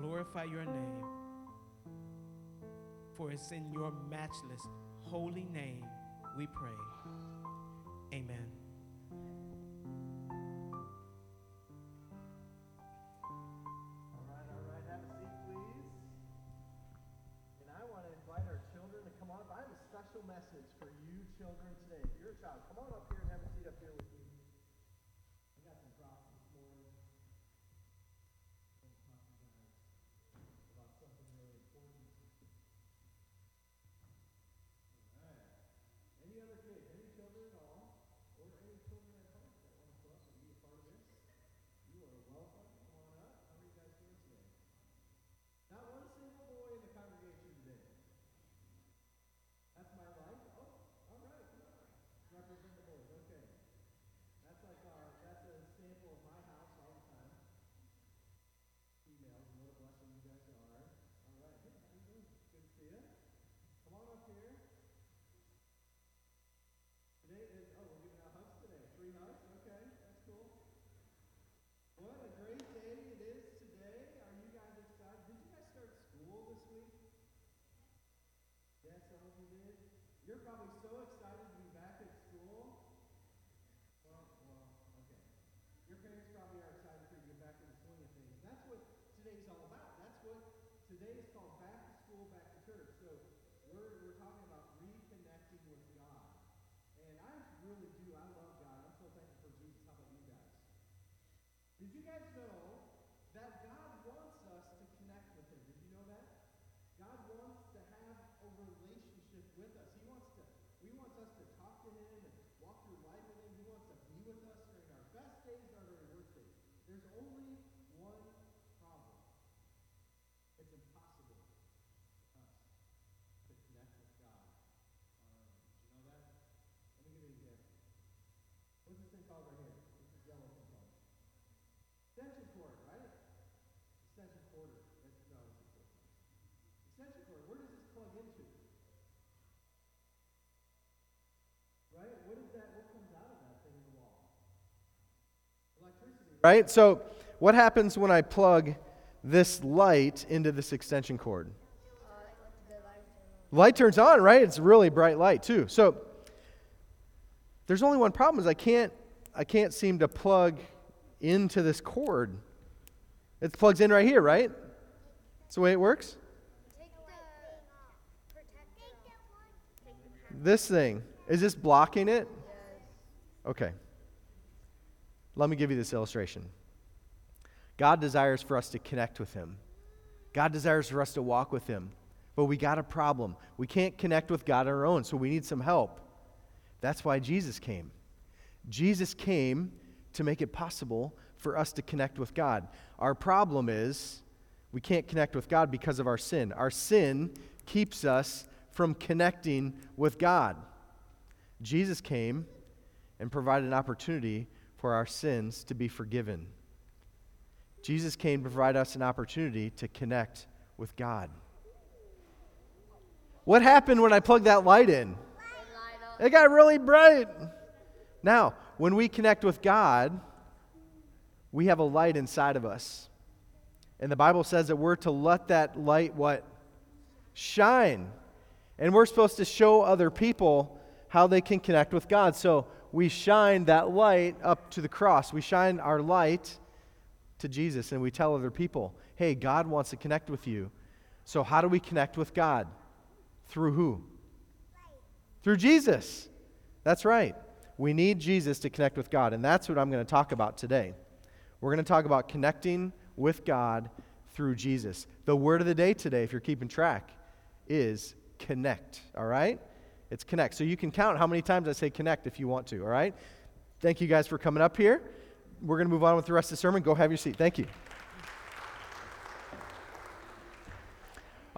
glorify your name. For it's in your matchless, holy name we pray. Amen. All right, all right, have a seat, please. And I want to invite our children to come on. I have a special message for you children today. If you're a child, come on up here and have a seat up here with me. I got some props this morning. I'm going to talk to you guys about something really important. All right. Any other kids, any children at all, or any children at home that want to come up and be a part of this? You are welcome. Come on up. How are you guys doing today? Not one single boy in the congregation today. That's my right. Oh, all right. Come on. Represent the boys. Okay. That's like our. That's a sample of my house all the time. Females, what a blessing you guys are. All right. Hey, how you doing? Good to see you. Come on up here. Today is. Oh, we're giving out hugs today. Three hugs. Okay, that's cool. What a great day it is today. Are you guys excited? Did you guys start school this week? Yes, some of you did. You're probably so excited to be back at school. Well, well, okay. Your parents probably are excited for you to get back in the swing of things. That's what today's all about. That's what today is called back to school, back to church. So we're, we're talking about reconnecting with God. And I really do. I love God. I'm so thankful for Jesus. How about you guys? Did you guys know that God wants us to connect with Him? Did you know that? God wants to have a relationship with us. He wants to. He wants us to talk to Him and walk through life with Him. He wants to be with us during our best days and our very worst days. There's only one problem. It's impossible for us to connect with God on our own. Did you know that? Let me give you an example. What's this thing called right here? What's this yellow thing called? Extension cord, right? Extension cord. That's, no, it's a cord. Extension cord. Where does this plug into? Right? What is that? What comes out of that thing in the wall? Electricity. Right? So, what happens when I plug this light into this extension cord? Light turns on, right? It's a really bright light too. So, there's only one problem is I can't I can't seem to plug into this cord. It plugs in right here, right? That's the way it works. This thing, is this blocking it? Okay. Let me give you this illustration. God desires for us to connect with Him. God desires for us to walk with Him. But we got a problem. We can't connect with God on our own, so we need some help. That's why Jesus came. Jesus came to make it possible for us to connect with God. Our problem is we can't connect with God because of our sin. Our sin keeps us from connecting with God. Jesus came and provided an opportunity for our sins to be forgiven. Jesus came to provide us an opportunity to connect with God. What happened when I plugged that light in? It got really bright. Now, when we connect with God, we have a light inside of us. And the Bible says that we're to let that light what? Shine. And we're supposed to show other people how they can connect with God. So we shine that light up to the cross. We shine our light to Jesus and we tell other people, hey, God wants to connect with you. So how do we connect with God? Through who? Through Jesus. That's right. We need Jesus to connect with God. And that's what I'm going to talk about today. We're going to talk about connecting with God through Jesus. The word of the day today, if you're keeping track, is connect. All right? It's connect. So you can count how many times I say connect if you want to. All right? Thank you guys for coming up here. We're going to move on with the rest of the sermon. Go have your seat. Thank you.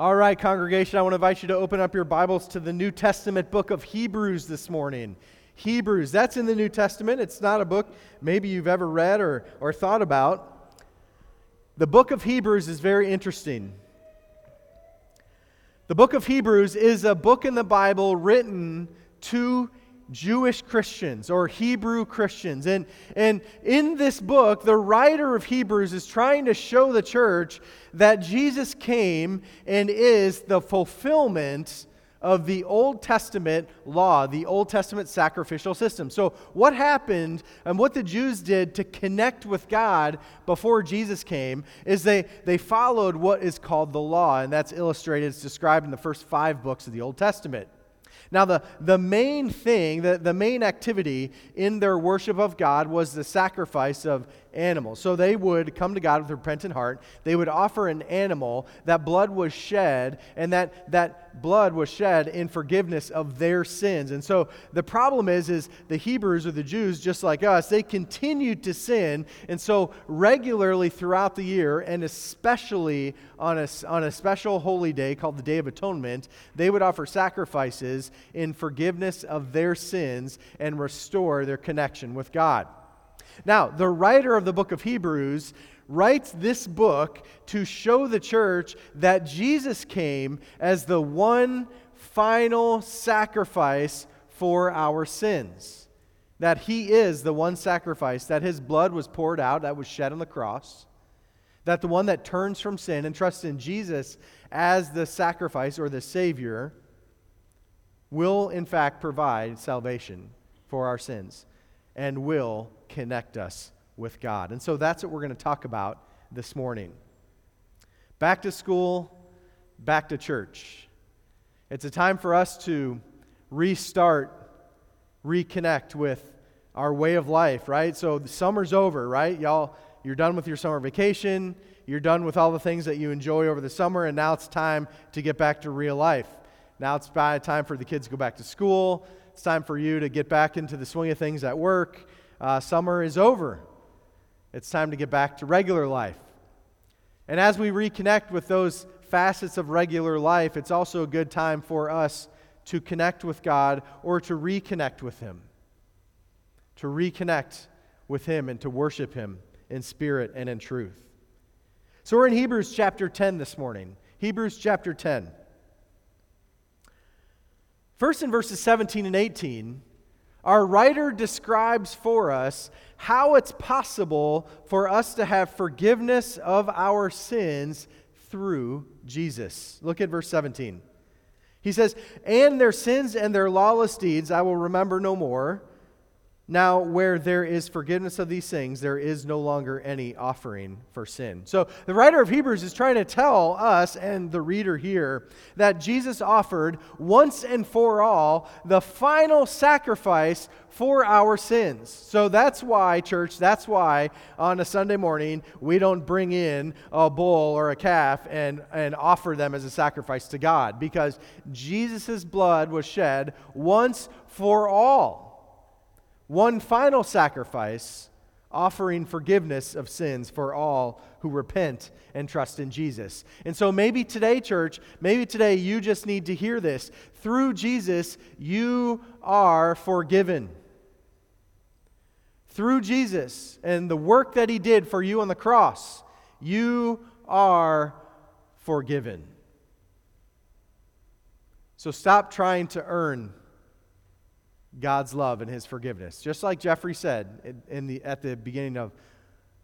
All right, congregation, I want to invite you to open up your Bibles to the New Testament book of Hebrews this morning. Hebrews, that's in the New Testament. It's not a book maybe you've ever read or, or thought about. The book of Hebrews is very interesting. The book of Hebrews is a book in the Bible written to Jewish Christians or Hebrew Christians. And, and in this book, the writer of Hebrews is trying to show the church that Jesus came and is the fulfillment of the Old Testament law, the Old Testament sacrificial system. So, what happened and what the Jews did to connect with God before Jesus came is they, they followed what is called the law, and that's illustrated, it's described in the first five books of the Old Testament. Now, the, the main thing, the, the main activity in their worship of God was the sacrifice of animals. So they would come to God with repentant heart. They would offer an animal. That blood was shed, and that, that blood was shed in forgiveness of their sins. And so the problem is, is the Hebrews or the Jews, just like us, they continued to sin. And so regularly throughout the year, and especially on a, on a special holy day called the Day of Atonement, they would offer sacrifices in forgiveness of their sins and restore their connection with God. Now, the writer of the book of Hebrews writes this book to show the church that Jesus came as the one final sacrifice for our sins. That he is the one sacrifice, that his blood was poured out, that was shed on the cross. That the one that turns from sin and trusts in Jesus as the sacrifice or the Savior will, in fact, provide salvation for our sins and will connect us with God. And so that's what we're going to talk about this morning. Back to school, back to church. It's a time for us to restart, reconnect with our way of life, right? So the summer's over, right? Y'all, you're done with your summer vacation. You're done with all the things that you enjoy over the summer, and now it's time to get back to real life. Now it's time for the kids to go back to school. It's time for you to get back into the swing of things at work uh, summer is over. It's time to get back to regular life. And as we reconnect with those facets of regular life, it's also a good time for us to connect with God or to reconnect with Him. To reconnect with Him and to worship Him in spirit and in truth. So we're in Hebrews chapter 10 this morning. Hebrews chapter 10. First in verses 17 and 18, our writer describes for us how it's possible for us to have forgiveness of our sins through Jesus. Look at verse 17. He says, And their sins and their lawless deeds I will remember no more. Now, where there is forgiveness of these things, there is no longer any offering for sin. So, the writer of Hebrews is trying to tell us and the reader here that Jesus offered once and for all the final sacrifice for our sins. So, that's why, church, that's why on a Sunday morning we don't bring in a bull or a calf and, and offer them as a sacrifice to God because Jesus' blood was shed once for all one final sacrifice, offering forgiveness of sins for all who repent and trust in Jesus. And so maybe today, church, maybe today you just need to hear this. Through Jesus, you are forgiven. Through Jesus and the work that he did for you on the cross, you are forgiven. So stop trying to earn God's love and his forgiveness. Just like Jeffrey said in the, at the beginning of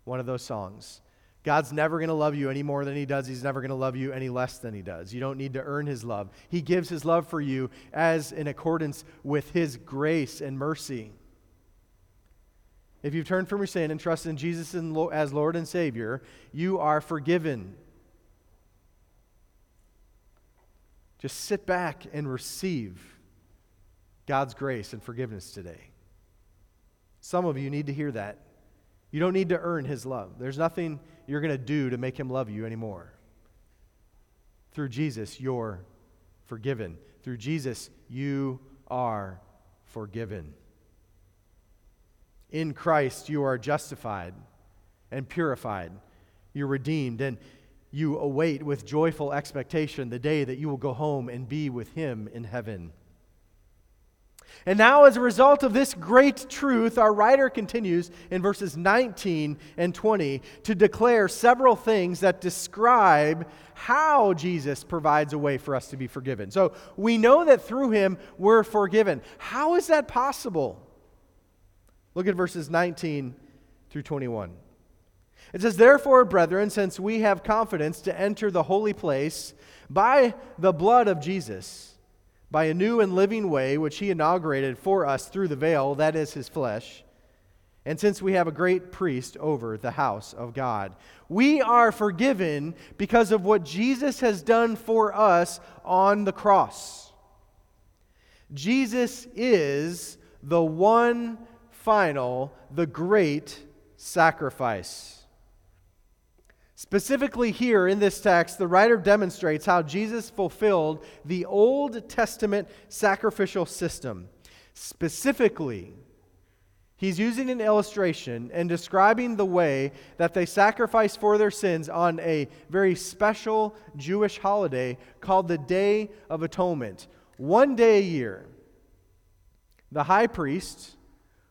one of those songs. God's never going to love you any more than he does. He's never going to love you any less than he does. You don't need to earn his love. He gives his love for you as in accordance with his grace and mercy. If you've turned from your sin and trust in Jesus as Lord and Savior, you are forgiven. Just sit back and receive God's grace and forgiveness today. Some of you need to hear that. You don't need to earn his love. There's nothing you're going to do to make him love you anymore. Through Jesus, you're forgiven. Through Jesus, you are forgiven. In Christ, you are justified and purified. You're redeemed, and you await with joyful expectation the day that you will go home and be with him in heaven. And now, as a result of this great truth, our writer continues in verses 19 and 20 to declare several things that describe how Jesus provides a way for us to be forgiven. So we know that through him we're forgiven. How is that possible? Look at verses 19 through 21. It says, Therefore, brethren, since we have confidence to enter the holy place by the blood of Jesus, by a new and living way which he inaugurated for us through the veil, that is his flesh. And since we have a great priest over the house of God, we are forgiven because of what Jesus has done for us on the cross. Jesus is the one final, the great sacrifice. Specifically, here in this text, the writer demonstrates how Jesus fulfilled the Old Testament sacrificial system. Specifically, he's using an illustration and describing the way that they sacrifice for their sins on a very special Jewish holiday called the Day of Atonement. One day a year, the high priest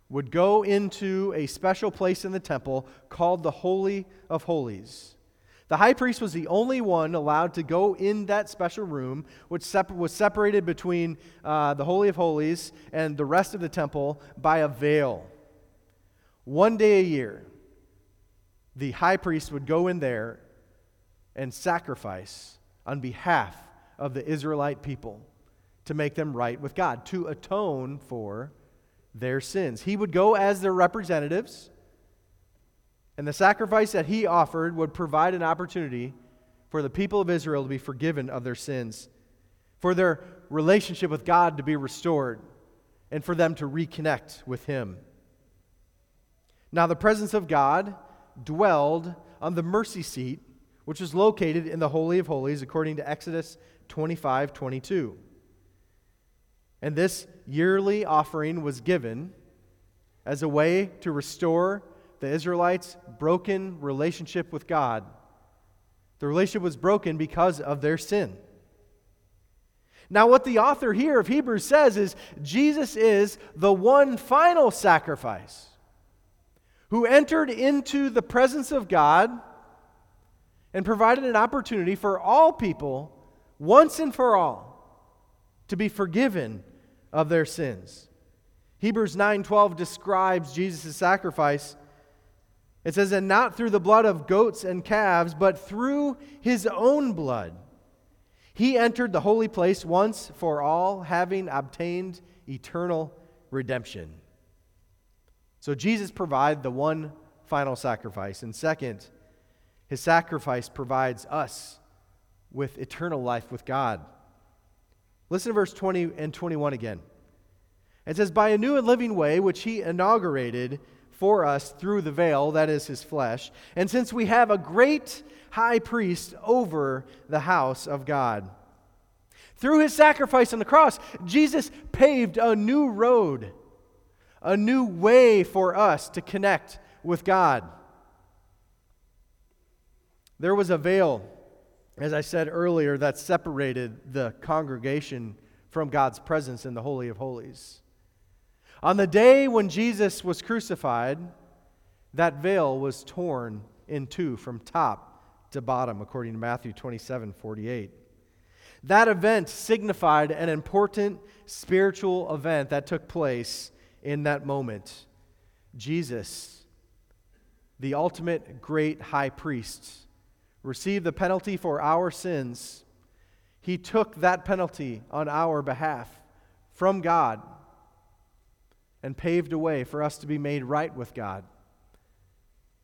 would go into a special place in the temple called the Holy of Holies. The high priest was the only one allowed to go in that special room, which sep- was separated between uh, the Holy of Holies and the rest of the temple by a veil. One day a year, the high priest would go in there and sacrifice on behalf of the Israelite people to make them right with God, to atone for their sins. He would go as their representatives and the sacrifice that he offered would provide an opportunity for the people of Israel to be forgiven of their sins, for their relationship with God to be restored, and for them to reconnect with him. Now, the presence of God dwelled on the mercy seat, which was located in the Holy of Holies, according to Exodus 25 22. And this yearly offering was given as a way to restore the Israelites' broken relationship with God. The relationship was broken because of their sin. Now, what the author here of Hebrews says is Jesus is the one final sacrifice who entered into the presence of God and provided an opportunity for all people, once and for all, to be forgiven of their sins. Hebrews 9:12 describes Jesus' sacrifice it says, and not through the blood of goats and calves, but through his own blood. He entered the holy place once for all, having obtained eternal redemption. So Jesus provided the one final sacrifice. And second, his sacrifice provides us with eternal life with God. Listen to verse 20 and 21 again. It says, By a new and living way, which he inaugurated for us through the veil, that is his flesh. And since we have a great high priest over the house of God, through his sacrifice on the cross, Jesus paved a new road, a new way for us to connect with God. There was a veil, as I said earlier, that separated the congregation from God's presence in the Holy of Holies. On the day when Jesus was crucified, that veil was torn in two from top to bottom, according to Matthew 27 48. That event signified an important spiritual event that took place in that moment. Jesus, the ultimate great high priest, received the penalty for our sins. He took that penalty on our behalf from God and paved a way for us to be made right with God.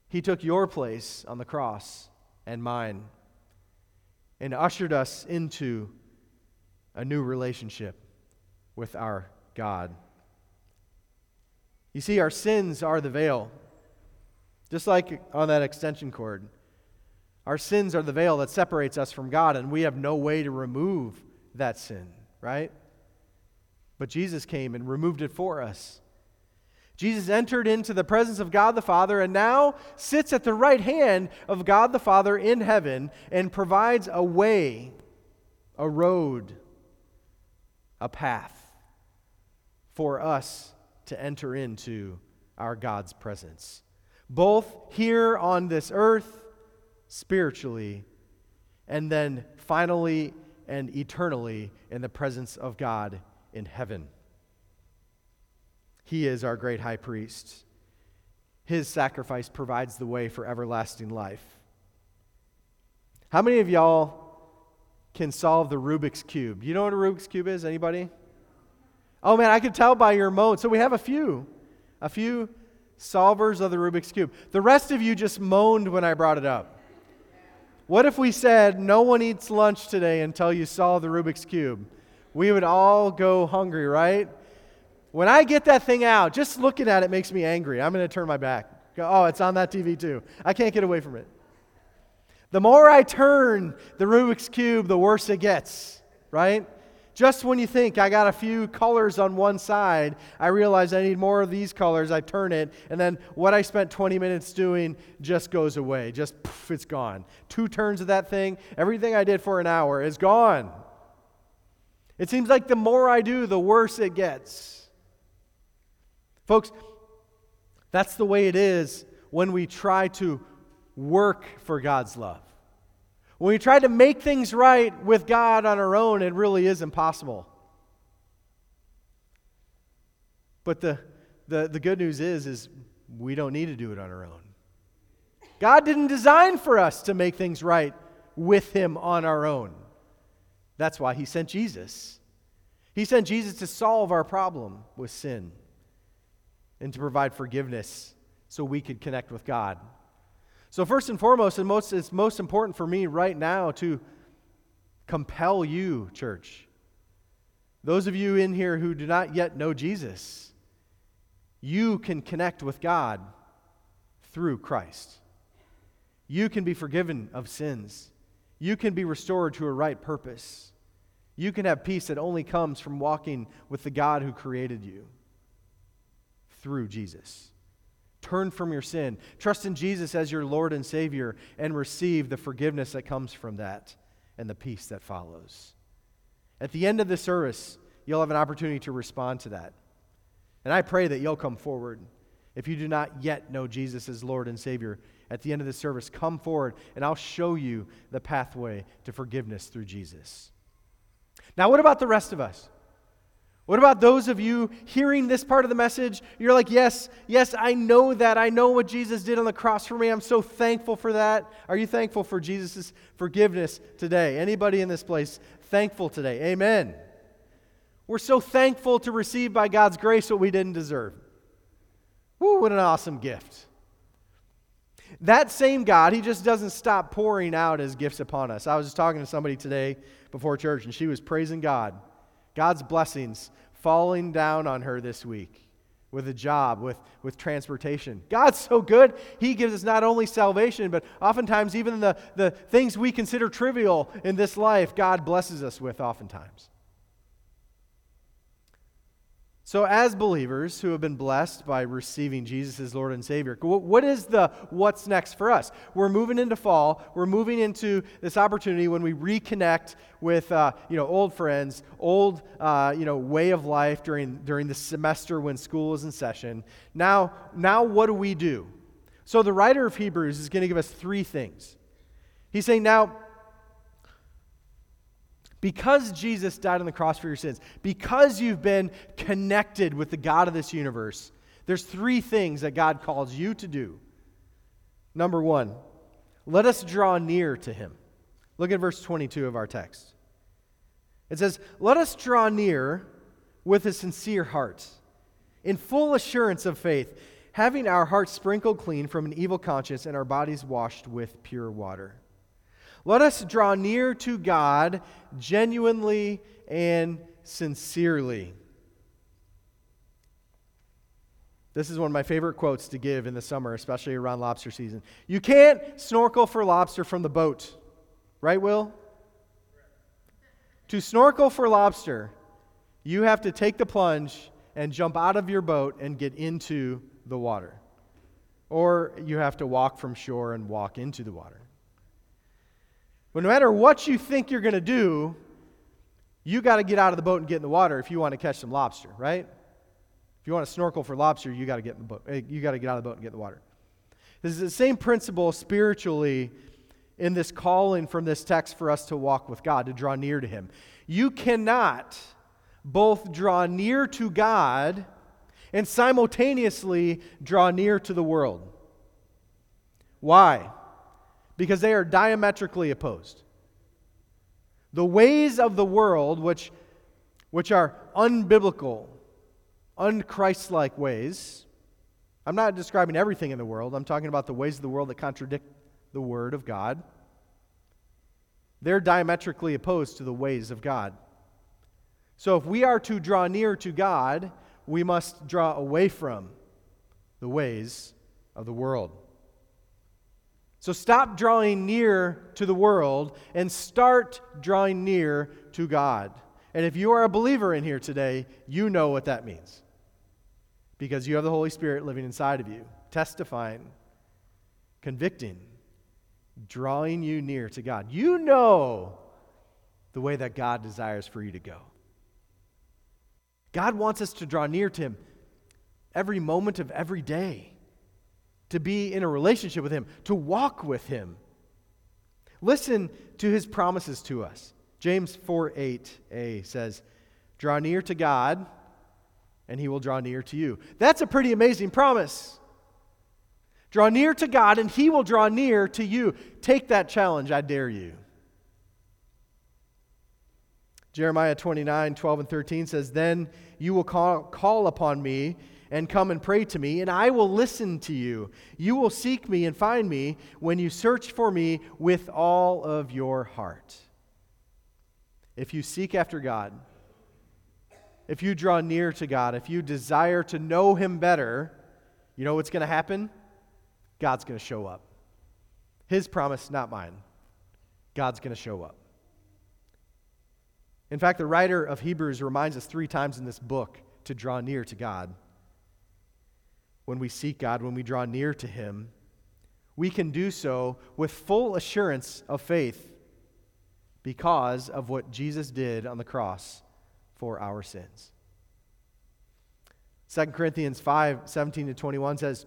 He took your place on the cross and mine and ushered us into a new relationship with our God. You see, our sins are the veil. Just like on that extension cord, our sins are the veil that separates us from God, and we have no way to remove that sin, right? But Jesus came and removed it for us. Jesus entered into the presence of God the Father and now sits at the right hand of God the Father in heaven and provides a way, a road, a path for us to enter into our God's presence, both here on this earth, spiritually, and then finally and eternally in the presence of God in heaven. He is our great high priest. His sacrifice provides the way for everlasting life. How many of y'all can solve the Rubik's Cube? You know what a Rubik's Cube is? Anybody? Oh man, I could tell by your moan. So we have a few, a few solvers of the Rubik's Cube. The rest of you just moaned when I brought it up. What if we said, no one eats lunch today until you solve the Rubik's Cube? We would all go hungry, right? When I get that thing out, just looking at it makes me angry. I'm going to turn my back. Go, oh, it's on that TV too. I can't get away from it. The more I turn the Rubik's Cube, the worse it gets, right? Just when you think I got a few colors on one side, I realize I need more of these colors. I turn it, and then what I spent 20 minutes doing just goes away. Just poof, it's gone. Two turns of that thing, everything I did for an hour is gone. It seems like the more I do, the worse it gets. Folks, that's the way it is when we try to work for God's love. When we try to make things right with God on our own, it really is impossible. But the, the, the good news is, is we don't need to do it on our own. God didn't design for us to make things right with Him on our own. That's why He sent Jesus. He sent Jesus to solve our problem with sin and to provide forgiveness so we could connect with God. So, first and foremost, and most, it's most important for me right now to compel you, church. Those of you in here who do not yet know Jesus, you can connect with God through Christ. You can be forgiven of sins. You can be restored to a right purpose. You can have peace that only comes from walking with the God who created you through Jesus. Turn from your sin. Trust in Jesus as your Lord and Savior and receive the forgiveness that comes from that and the peace that follows. At the end of the service, you'll have an opportunity to respond to that. And I pray that you'll come forward. If you do not yet know Jesus as Lord and Savior, at the end of the service, come forward and I'll show you the pathway to forgiveness through Jesus. Now, what about the rest of us? What about those of you hearing this part of the message? You're like, yes, yes, I know that. I know what Jesus did on the cross for me. I'm so thankful for that. Are you thankful for Jesus' forgiveness today? Anybody in this place thankful today? Amen. We're so thankful to receive by God's grace what we didn't deserve. Woo, what an awesome gift. That same God, He just doesn't stop pouring out His gifts upon us. I was just talking to somebody today before church, and she was praising God. God's blessings falling down on her this week with a job, with, with transportation. God's so good, He gives us not only salvation, but oftentimes even the, the things we consider trivial in this life, God blesses us with oftentimes. So, as believers who have been blessed by receiving Jesus as Lord and Savior, what is the what's next for us? We're moving into fall. We're moving into this opportunity when we reconnect with uh, you know old friends, old uh, you know way of life during during the semester when school is in session. Now, now what do we do? So, the writer of Hebrews is going to give us three things. He's saying now because Jesus died on the cross for your sins, because you've been connected with the God of this universe, there's three things that God calls you to do. Number one, let us draw near to him. Look at verse 22 of our text. It says, Let us draw near with a sincere heart, in full assurance of faith, having our hearts sprinkled clean from an evil conscience and our bodies washed with pure water. Let us draw near to God genuinely and sincerely. This is one of my favorite quotes to give in the summer, especially around lobster season. You can't snorkel for lobster from the boat, right, Will? To snorkel for lobster, you have to take the plunge and jump out of your boat and get into the water. Or you have to walk from shore and walk into the water. But no matter what you think you're going to do, you got to get out of the boat and get in the water if you want to catch some lobster, right? If you want to snorkel for lobster, you got to get in the boat. eh, You got to get out of the boat and get in the water. This is the same principle spiritually in this calling from this text for us to walk with God, to draw near to Him. You cannot both draw near to God and simultaneously draw near to the world. Why? Because they are diametrically opposed. The ways of the world, which, which are unbiblical, unchristlike ways, I'm not describing everything in the world, I'm talking about the ways of the world that contradict the Word of God. They're diametrically opposed to the ways of God. So if we are to draw near to God, we must draw away from the ways of the world. So stop drawing near to the world and start drawing near to God. And if you are a believer in here today, you know what that means. Because you have the Holy Spirit living inside of you, testifying, convicting, drawing you near to God. You know the way that God desires for you to go. God wants us to draw near to Him every moment of every day, to be in a relationship with Him, to walk with Him. Listen to His promises to us. James 4 8a says, Draw near to God, and He will draw near to you. That's a pretty amazing promise. Draw near to God, and He will draw near to you. Take that challenge, I dare you. Jeremiah 29, 12 and 13 says, Then you will call, call upon me and come and pray to me, and I will listen to you. You will seek me and find me when you search for me with all of your heart. If you seek after God, if you draw near to God, if you desire to know Him better, you know what's going to happen? God's going to show up. His promise, not mine. God's going to show up. In fact, the writer of Hebrews reminds us three times in this book to draw near to God. When we seek God, when we draw near to Him, we can do so with full assurance of faith because of what Jesus did on the cross for our sins. 2 Corinthians 5 17 to 21 says,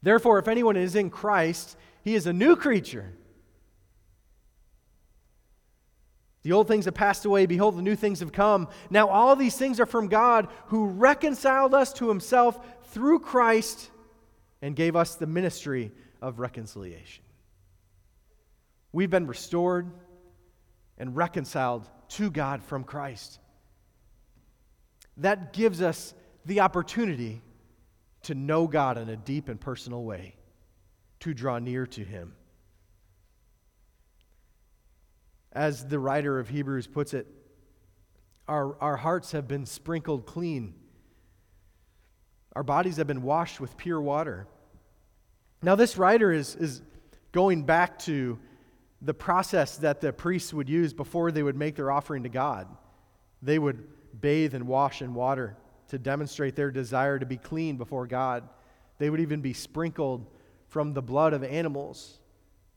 Therefore, if anyone is in Christ, he is a new creature. The old things have passed away. Behold, the new things have come. Now, all these things are from God who reconciled us to himself through Christ and gave us the ministry of reconciliation. We've been restored and reconciled to God from Christ. That gives us the opportunity to know God in a deep and personal way, to draw near to Him. As the writer of Hebrews puts it, our, our hearts have been sprinkled clean. Our bodies have been washed with pure water. Now, this writer is, is going back to the process that the priests would use before they would make their offering to God. They would bathe and wash in water to demonstrate their desire to be clean before God. They would even be sprinkled from the blood of animals,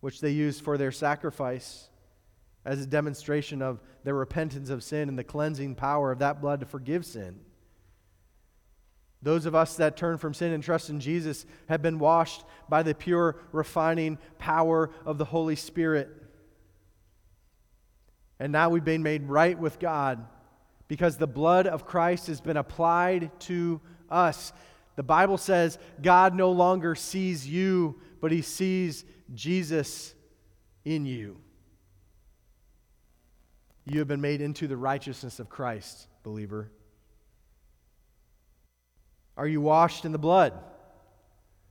which they used for their sacrifice as a demonstration of their repentance of sin and the cleansing power of that blood to forgive sin. Those of us that turn from sin and trust in Jesus have been washed by the pure, refining power of the Holy Spirit. And now we've been made right with God because the blood of Christ has been applied to us. The Bible says God no longer sees you, but he sees Jesus in you. You have been made into the righteousness of Christ, believer. Are you washed in the blood?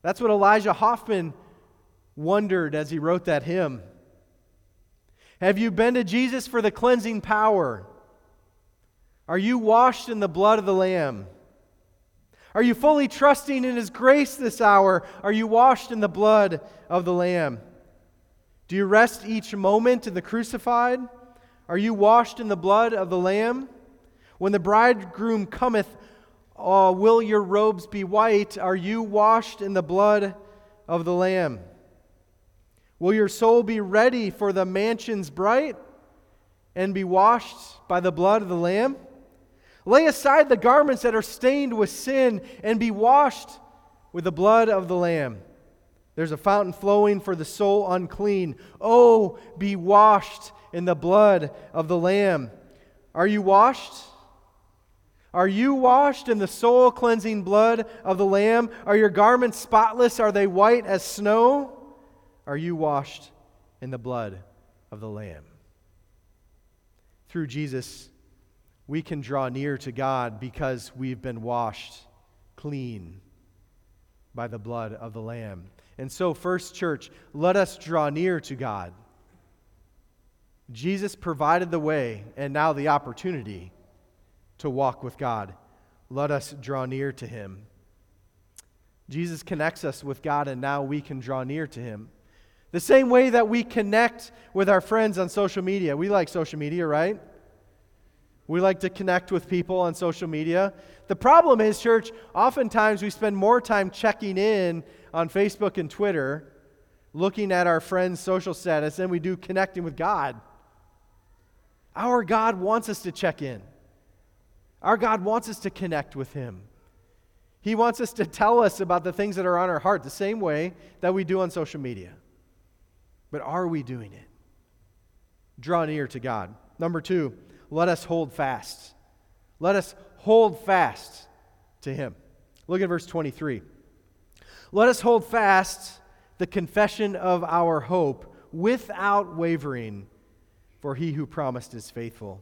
That's what Elijah Hoffman wondered as he wrote that hymn. Have you been to Jesus for the cleansing power? Are you washed in the blood of the Lamb? Are you fully trusting in His grace this hour? Are you washed in the blood of the Lamb? Do you rest each moment in the crucified? Are you washed in the blood of the Lamb? When the bridegroom cometh, uh, will your robes be white? Are you washed in the blood of the Lamb? Will your soul be ready for the mansions bright and be washed by the blood of the Lamb? Lay aside the garments that are stained with sin and be washed with the blood of the Lamb. There's a fountain flowing for the soul unclean. Oh, be washed in the blood of the Lamb. Are you washed? Are you washed in the soul cleansing blood of the Lamb? Are your garments spotless? Are they white as snow? Are you washed in the blood of the Lamb? Through Jesus, we can draw near to God because we've been washed clean by the blood of the Lamb. And so, First Church, let us draw near to God. Jesus provided the way and now the opportunity to walk with God. Let us draw near to Him. Jesus connects us with God, and now we can draw near to Him. The same way that we connect with our friends on social media. We like social media, right? We like to connect with people on social media. The problem is, church, oftentimes we spend more time checking in on Facebook and Twitter, looking at our friends' social status, than we do connecting with God. Our God wants us to check in. Our God wants us to connect with Him. He wants us to tell us about the things that are on our heart the same way that we do on social media. But are we doing it? Draw near to God. Number two, let us hold fast. Let us hold fast to Him. Look at verse 23. Let us hold fast the confession of our hope without wavering, for He who promised is faithful.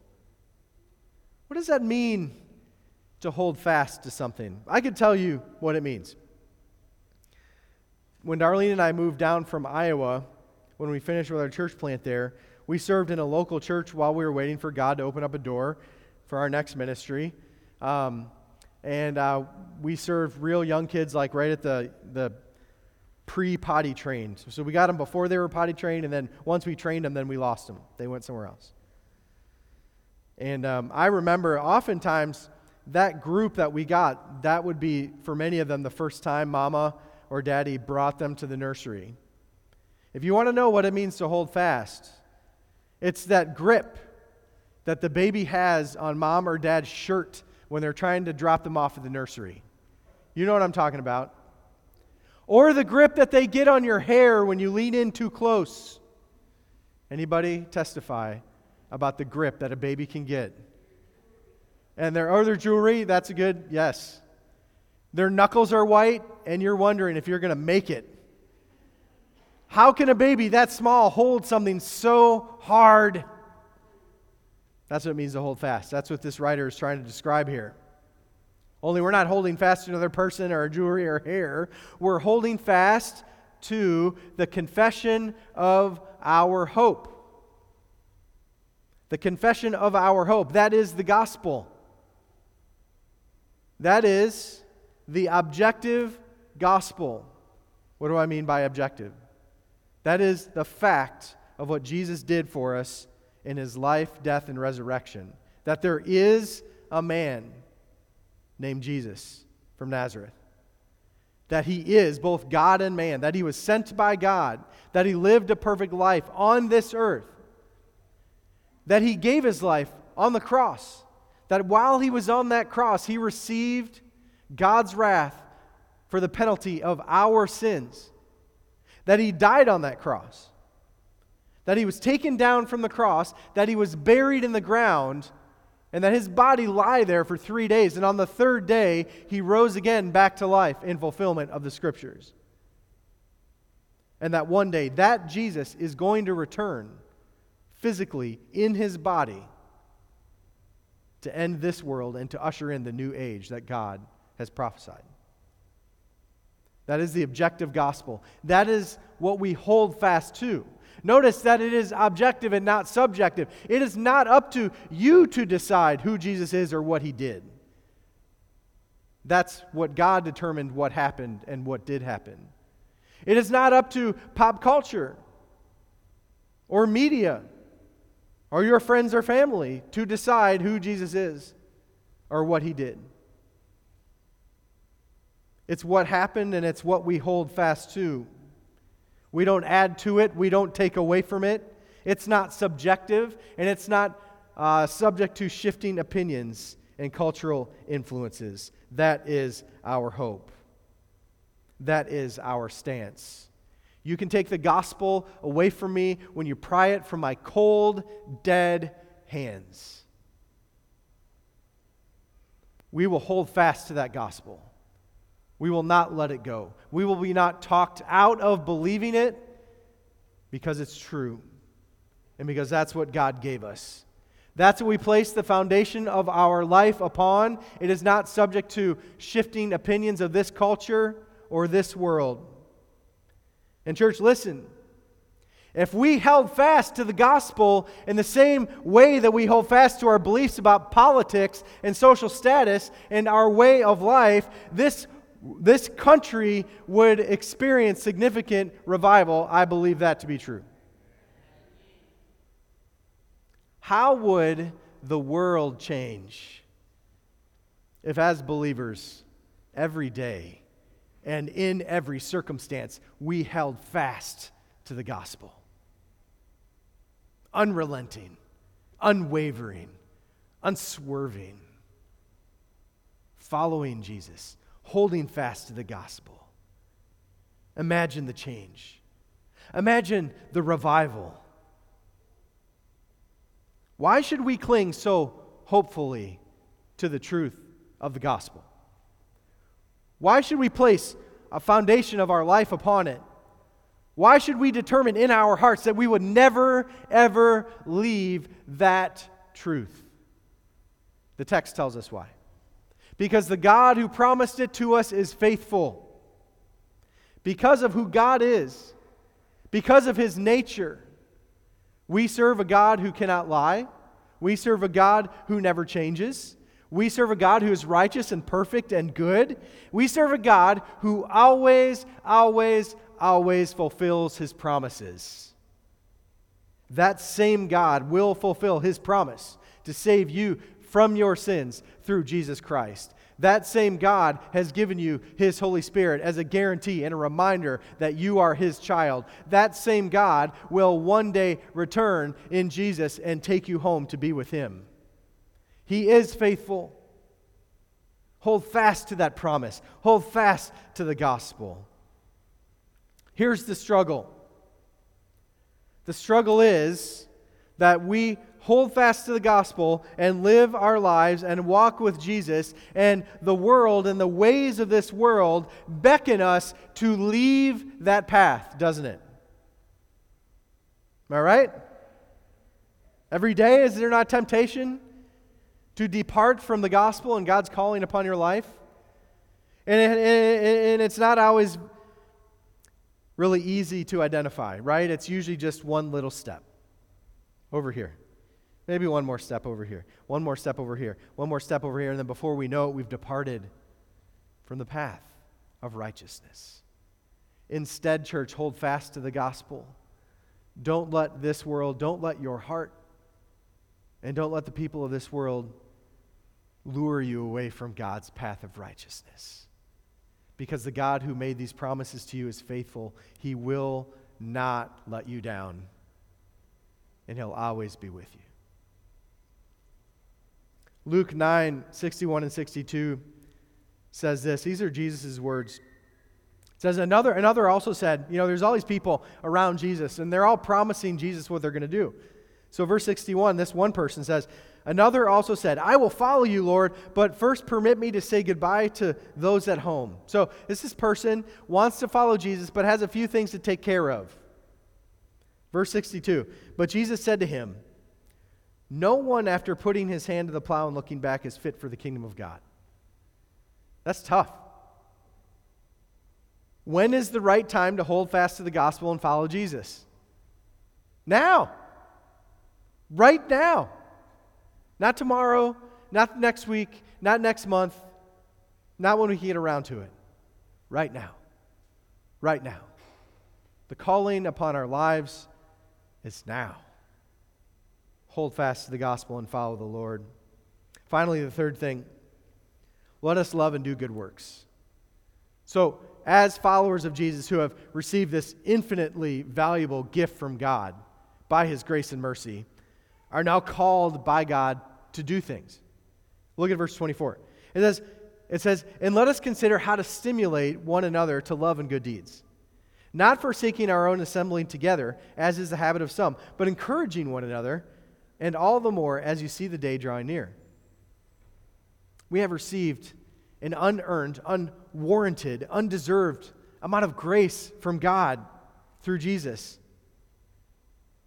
What does that mean to hold fast to something? I could tell you what it means. When Darlene and I moved down from Iowa, when we finished with our church plant there, we served in a local church while we were waiting for God to open up a door for our next ministry. Um, and uh, we served real young kids, like right at the, the pre potty trained. So we got them before they were potty trained, and then once we trained them, then we lost them. They went somewhere else. And um, I remember oftentimes that group that we got, that would be for many of them the first time mama or daddy brought them to the nursery. If you want to know what it means to hold fast, it's that grip that the baby has on mom or dad's shirt when they're trying to drop them off at the nursery. You know what I'm talking about. Or the grip that they get on your hair when you lean in too close. Anybody testify about the grip that a baby can get. And their other jewelry, that's a good yes. Their knuckles are white, and you're wondering if you're going to make it. How can a baby that small hold something so hard? That's what it means to hold fast. That's what this writer is trying to describe here. Only we're not holding fast to another person or jewelry or hair. We're holding fast to the confession of our hope the confession of our hope. That is the gospel. That is the objective gospel. What do I mean by objective? That is the fact of what Jesus did for us in his life, death, and resurrection. That there is a man named Jesus from Nazareth. That he is both God and man. That he was sent by God. That he lived a perfect life on this earth that he gave his life on the cross. That while he was on that cross, he received God's wrath for the penalty of our sins. That he died on that cross. That he was taken down from the cross, that he was buried in the ground, and that his body lie there for three days. And on the third day, he rose again back to life in fulfillment of the scriptures. And that one day, that Jesus is going to return physically in his body to end this world and to usher in the new age that God has prophesied. That is the objective gospel. That is what we hold fast to. Notice that it is objective and not subjective. It is not up to you to decide who Jesus is or what he did. That's what God determined what happened and what did happen. It is not up to pop culture or media or your friends or family to decide who Jesus is or what he did. It's what happened and it's what we hold fast to. We don't add to it, we don't take away from it. It's not subjective and it's not uh, subject to shifting opinions. and cultural influences. That is our hope. That is our stance. You can take the gospel away from me when you pry it from my cold, dead hands. We will hold fast to that gospel. We will not let it go. We will be not talked out of believing it because it's true and because that's what God gave us. That's what we place the foundation of our life upon. It is not subject to shifting opinions of this culture or this world. And, church, listen. If we held fast to the gospel in the same way that we hold fast to our beliefs about politics and social status and our way of life, this, this country would experience significant revival. I believe that to be true. How would the world change if, as believers, every day and in every circumstance, we held fast to the gospel? Unrelenting, unwavering, unswerving, following Jesus, holding fast to the gospel. Imagine the change. Imagine the revival why should we cling so hopefully to the truth of the gospel? Why should we place a foundation of our life upon it? Why should we determine in our hearts that we would never, ever leave that truth? The text tells us why. Because the God who promised it to us is faithful. Because of who God is, because of his nature, we serve a God who cannot lie. We serve a God who never changes. We serve a God who is righteous and perfect and good. We serve a God who always, always, always fulfills his promises. That same God will fulfill his promise to save you from your sins through Jesus Christ. That same God has given you His Holy Spirit as a guarantee and a reminder that you are His child. That same God will one day return in Jesus and take you home to be with Him. He is faithful. Hold fast to that promise, hold fast to the gospel. Here's the struggle the struggle is that we hold fast to the gospel and live our lives and walk with Jesus, and the world and the ways of this world beckon us to leave that path, doesn't it? Am I right? Every day, is there not temptation to depart from the gospel and God's calling upon your life? And, it, and it's not always really easy to identify, right? It's usually just one little step over here. Maybe one more step over here, one more step over here, one more step over here, and then before we know it, we've departed from the path of righteousness. Instead, church, hold fast to the gospel. Don't let this world, don't let your heart, and don't let the people of this world lure you away from God's path of righteousness. Because the God who made these promises to you is faithful, He will not let you down, and He'll always be with you. Luke 9, 61 and 62 says this. These are Jesus' words. It says, another, another also said, you know, there's all these people around Jesus, and they're all promising Jesus what they're going to do. So, verse 61, this one person says, Another also said, I will follow you, Lord, but first permit me to say goodbye to those at home. So, this this person wants to follow Jesus, but has a few things to take care of. Verse 62, but Jesus said to him, no one, after putting his hand to the plow and looking back, is fit for the kingdom of God. That's tough. When is the right time to hold fast to the gospel and follow Jesus? Now. Right now. Not tomorrow, not next week, not next month, not when we get around to it. Right now. Right now. The calling upon our lives is now hold fast to the gospel and follow the Lord. Finally, the third thing let us love and do good works. So, as followers of Jesus who have received this infinitely valuable gift from God by his grace and mercy, are now called by God to do things. Look at verse 24. It says, it says, And let us consider how to stimulate one another to love and good deeds, not forsaking our own assembling together, as is the habit of some, but encouraging one another, and all the more as you see the day drawing near. We have received an unearned, unwarranted, undeserved amount of grace from God through Jesus.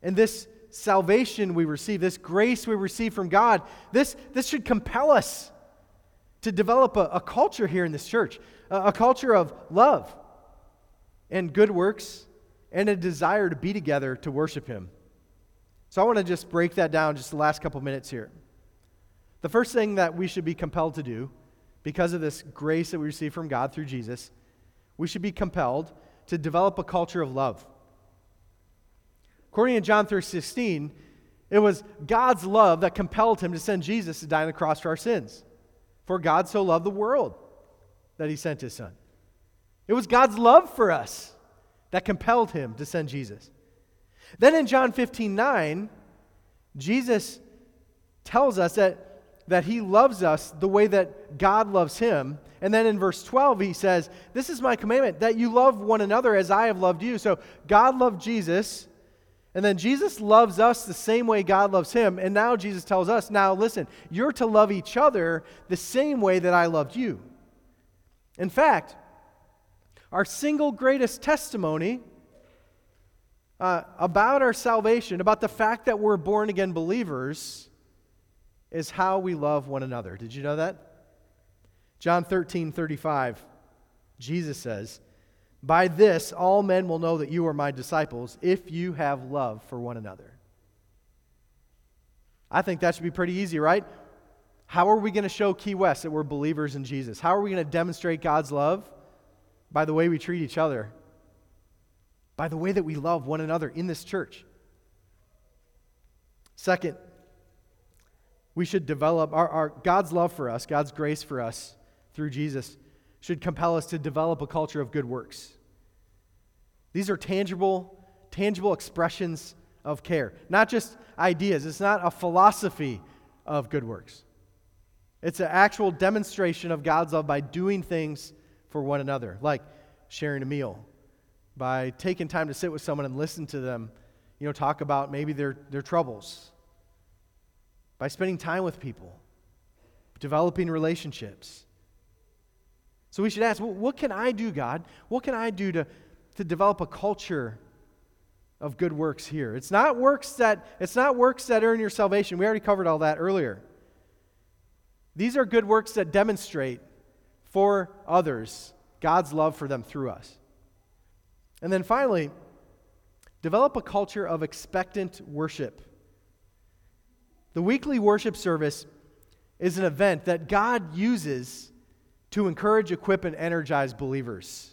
And this salvation we receive, this grace we receive from God, this, this should compel us to develop a, a culture here in this church, a, a culture of love and good works and a desire to be together to worship Him. So I want to just break that down just the last couple minutes here. The first thing that we should be compelled to do, because of this grace that we receive from God through Jesus, we should be compelled to develop a culture of love. According to John 3:16, it was God's love that compelled him to send Jesus to die on the cross for our sins. For God so loved the world that he sent his son. It was God's love for us that compelled him to send Jesus. Then in John 15 9, Jesus tells us that, that he loves us the way that God loves him. And then in verse 12, he says, This is my commandment, that you love one another as I have loved you. So God loved Jesus, and then Jesus loves us the same way God loves him. And now Jesus tells us, Now listen, you're to love each other the same way that I loved you. In fact, our single greatest testimony uh, about our salvation, about the fact that we're born again believers, is how we love one another. Did you know that? John 13, 35, Jesus says, By this all men will know that you are my disciples if you have love for one another. I think that should be pretty easy, right? How are we going to show Key West that we're believers in Jesus? How are we going to demonstrate God's love? By the way we treat each other by the way that we love one another in this church. Second, we should develop our, our, God's love for us, God's grace for us through Jesus should compel us to develop a culture of good works. These are tangible, tangible expressions of care, not just ideas. It's not a philosophy of good works. It's an actual demonstration of God's love by doing things for one another, like sharing a meal, by taking time to sit with someone and listen to them, you know, talk about maybe their, their troubles, by spending time with people, developing relationships. So we should ask, well, what can I do, God? What can I do to, to develop a culture of good works here? It's not works that it's not works that earn your salvation. We already covered all that earlier. These are good works that demonstrate for others God's love for them through us. And then finally, develop a culture of expectant worship. The weekly worship service is an event that God uses to encourage, equip, and energize believers.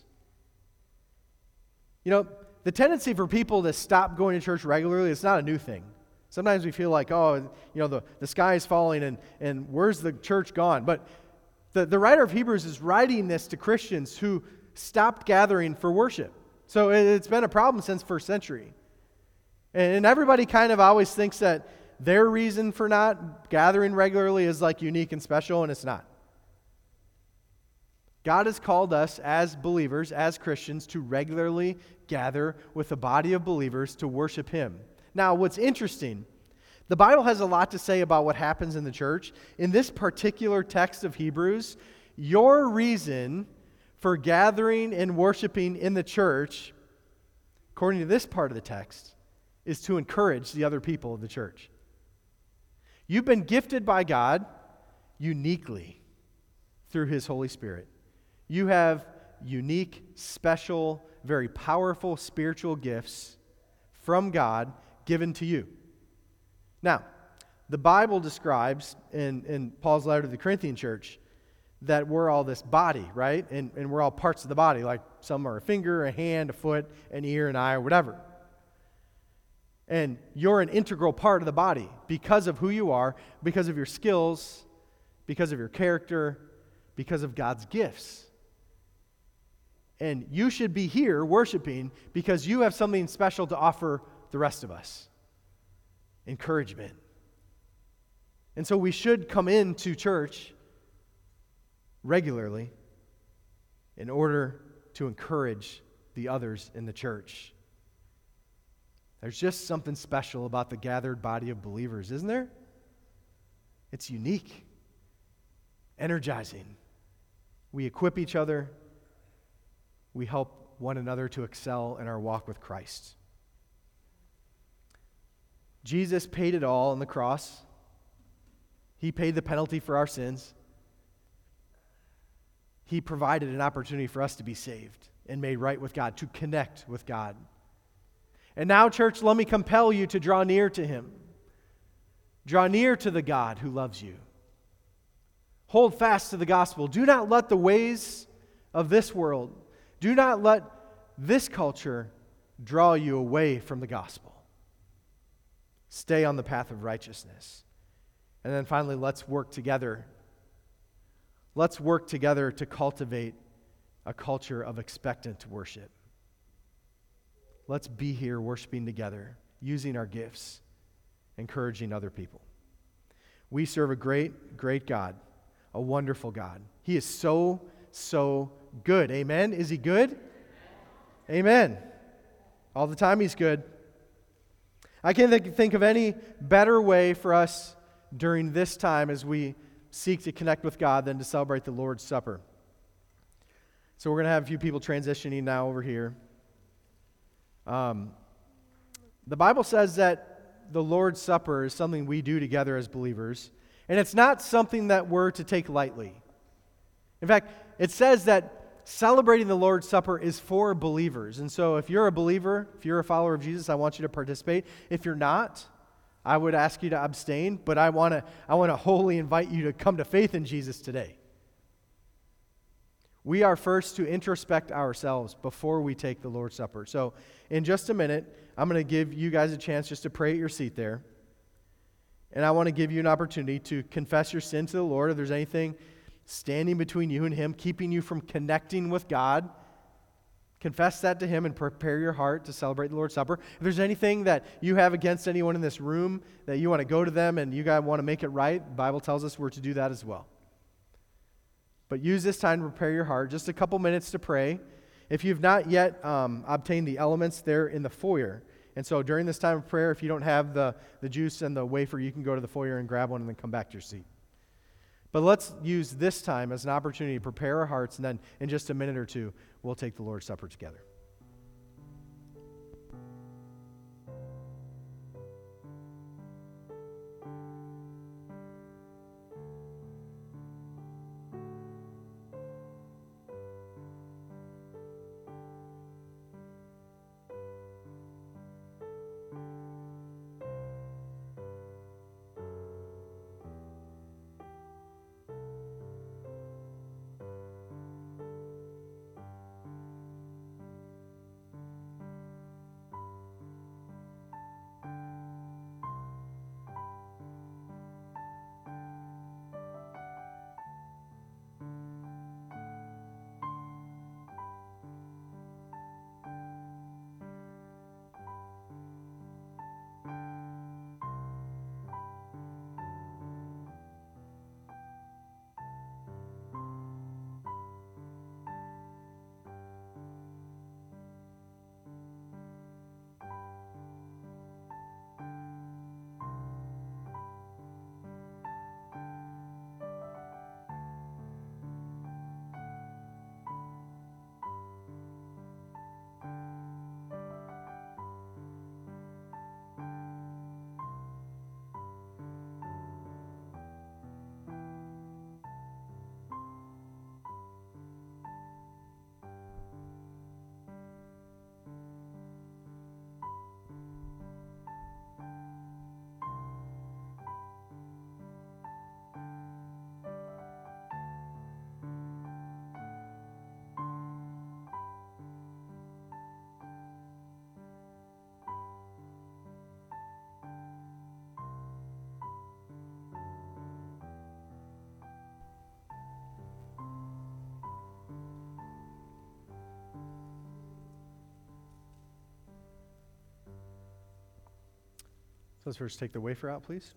You know, the tendency for people to stop going to church regularly is not a new thing. Sometimes we feel like, oh, you know, the, the sky is falling and, and where's the church gone? But the, the writer of Hebrews is writing this to Christians who stopped gathering for worship. So it's been a problem since first century. And everybody kind of always thinks that their reason for not gathering regularly is like unique and special, and it's not. God has called us as believers, as Christians, to regularly gather with a body of believers to worship Him. Now, what's interesting, the Bible has a lot to say about what happens in the church. In this particular text of Hebrews, your reason for gathering and worshiping in the church, according to this part of the text, is to encourage the other people of the church. You've been gifted by God uniquely through His Holy Spirit. You have unique, special, very powerful spiritual gifts from God given to you. Now, the Bible describes in, in Paul's letter to the Corinthian church that we're all this body, right? And, and we're all parts of the body, like some are a finger, a hand, a foot, an ear, an eye, or whatever. And you're an integral part of the body because of who you are, because of your skills, because of your character, because of God's gifts. And you should be here worshiping because you have something special to offer the rest of us encouragement, And so we should come into church regularly in order to encourage the others in the church. There's just something special about the gathered body of believers, isn't there? It's unique, energizing. We equip each other, we help one another to excel in our walk with Christ. Jesus paid it all on the cross. He paid the penalty for our sins. He provided an opportunity for us to be saved and made right with God, to connect with God. And now, church, let me compel you to draw near to Him. Draw near to the God who loves you. Hold fast to the gospel. Do not let the ways of this world, do not let this culture draw you away from the gospel. Stay on the path of righteousness. And then finally, let's work together. Let's work together to cultivate a culture of expectant worship. Let's be here worshiping together, using our gifts, encouraging other people. We serve a great, great God, a wonderful God. He is so, so good. Amen? Is He good? Amen. All the time, He's good. I can't think of any better way for us during this time as we seek to connect with God than to celebrate the Lord's Supper. So we're going to have a few people transitioning now over here. Um, the Bible says that the Lord's Supper is something we do together as believers, and it's not something that we're to take lightly. In fact, it says that celebrating the Lord's Supper is for believers. And so if you're a believer, if you're a follower of Jesus, I want you to participate. If you're not, I would ask you to abstain, but I want to I want to wholly invite you to come to faith in Jesus today. We are first to introspect ourselves before we take the Lord's Supper. So, in just a minute, I'm going to give you guys a chance just to pray at your seat there. And I want to give you an opportunity to confess your sin to the Lord. If there's anything standing between you and Him, keeping you from connecting with God, confess that to Him and prepare your heart to celebrate the Lord's Supper. If there's anything that you have against anyone in this room that you want to go to them and you guys want to make it right, the Bible tells us we're to do that as well. But use this time to prepare your heart. Just a couple minutes to pray. If you've not yet um, obtained the elements, there in the foyer. And so during this time of prayer, if you don't have the, the juice and the wafer, you can go to the foyer and grab one and then come back to your seat. But let's use this time as an opportunity to prepare our hearts, and then in just a minute or two, we'll take the Lord's Supper together. Let's first take the wafer out, please.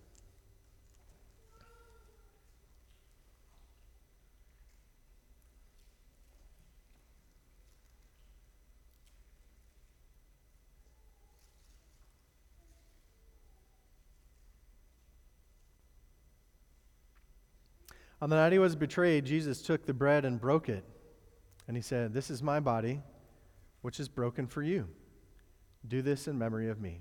On the night he was betrayed, Jesus took the bread and broke it. And he said, This is my body, which is broken for you. Do this in memory of me.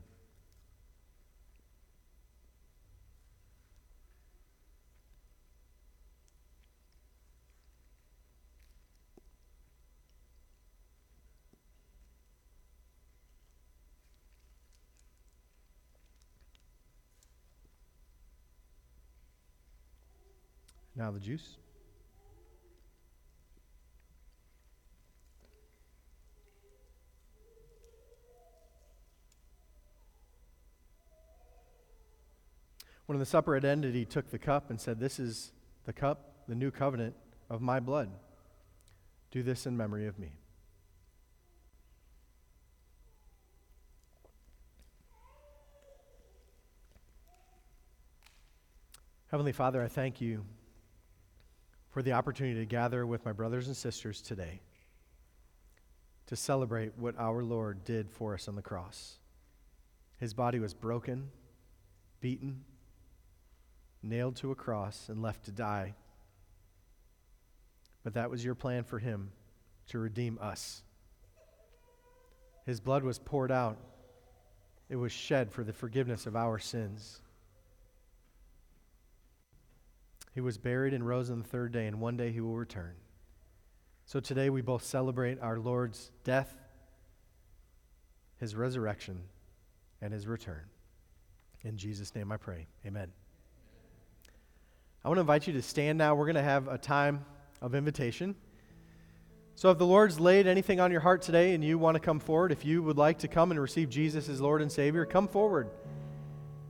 Now the juice. When the supper had ended, he took the cup and said, This is the cup, the new covenant of my blood. Do this in memory of me. Heavenly Father, I thank you for the opportunity to gather with my brothers and sisters today to celebrate what our Lord did for us on the cross. His body was broken, beaten, nailed to a cross, and left to die. But that was your plan for him to redeem us. His blood was poured out, it was shed for the forgiveness of our sins. He was buried and rose on the third day, and one day he will return. So today we both celebrate our Lord's death, his resurrection, and his return. In Jesus' name I pray. Amen. I want to invite you to stand now. We're going to have a time of invitation. So, if the Lord's laid anything on your heart today and you want to come forward, if you would like to come and receive Jesus as Lord and Savior, come forward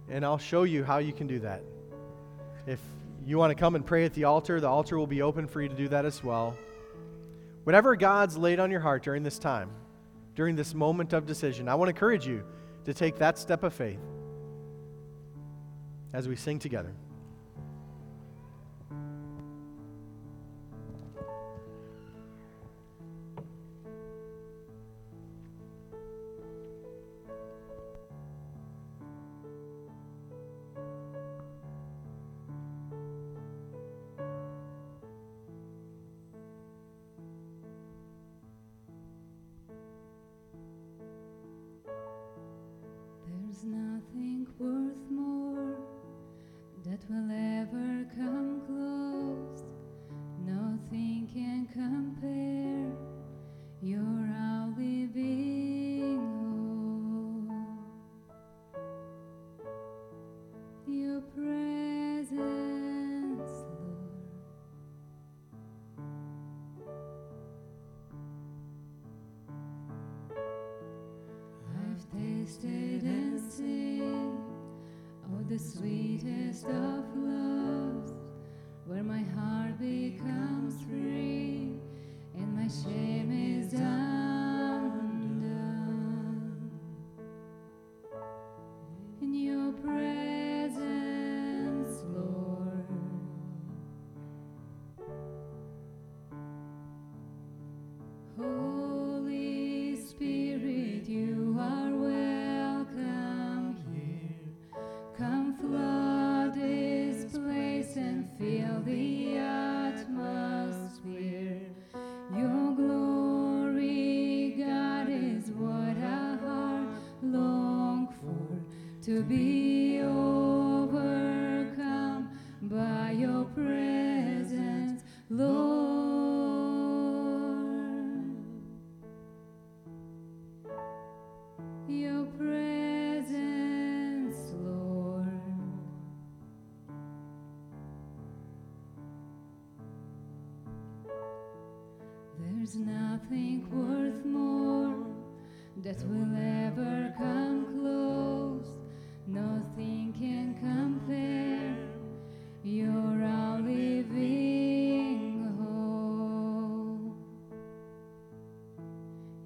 and I'll show you how you can do that. If you want to come and pray at the altar, the altar will be open for you to do that as well. Whatever God's laid on your heart during this time, during this moment of decision, I want to encourage you to take that step of faith as we sing together. Sweetest of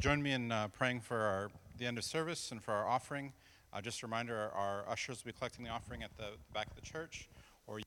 join me in uh, praying for our, the end of service and for our offering. Uh, just a reminder our, ushers will be collecting the offering at the, the back of the church.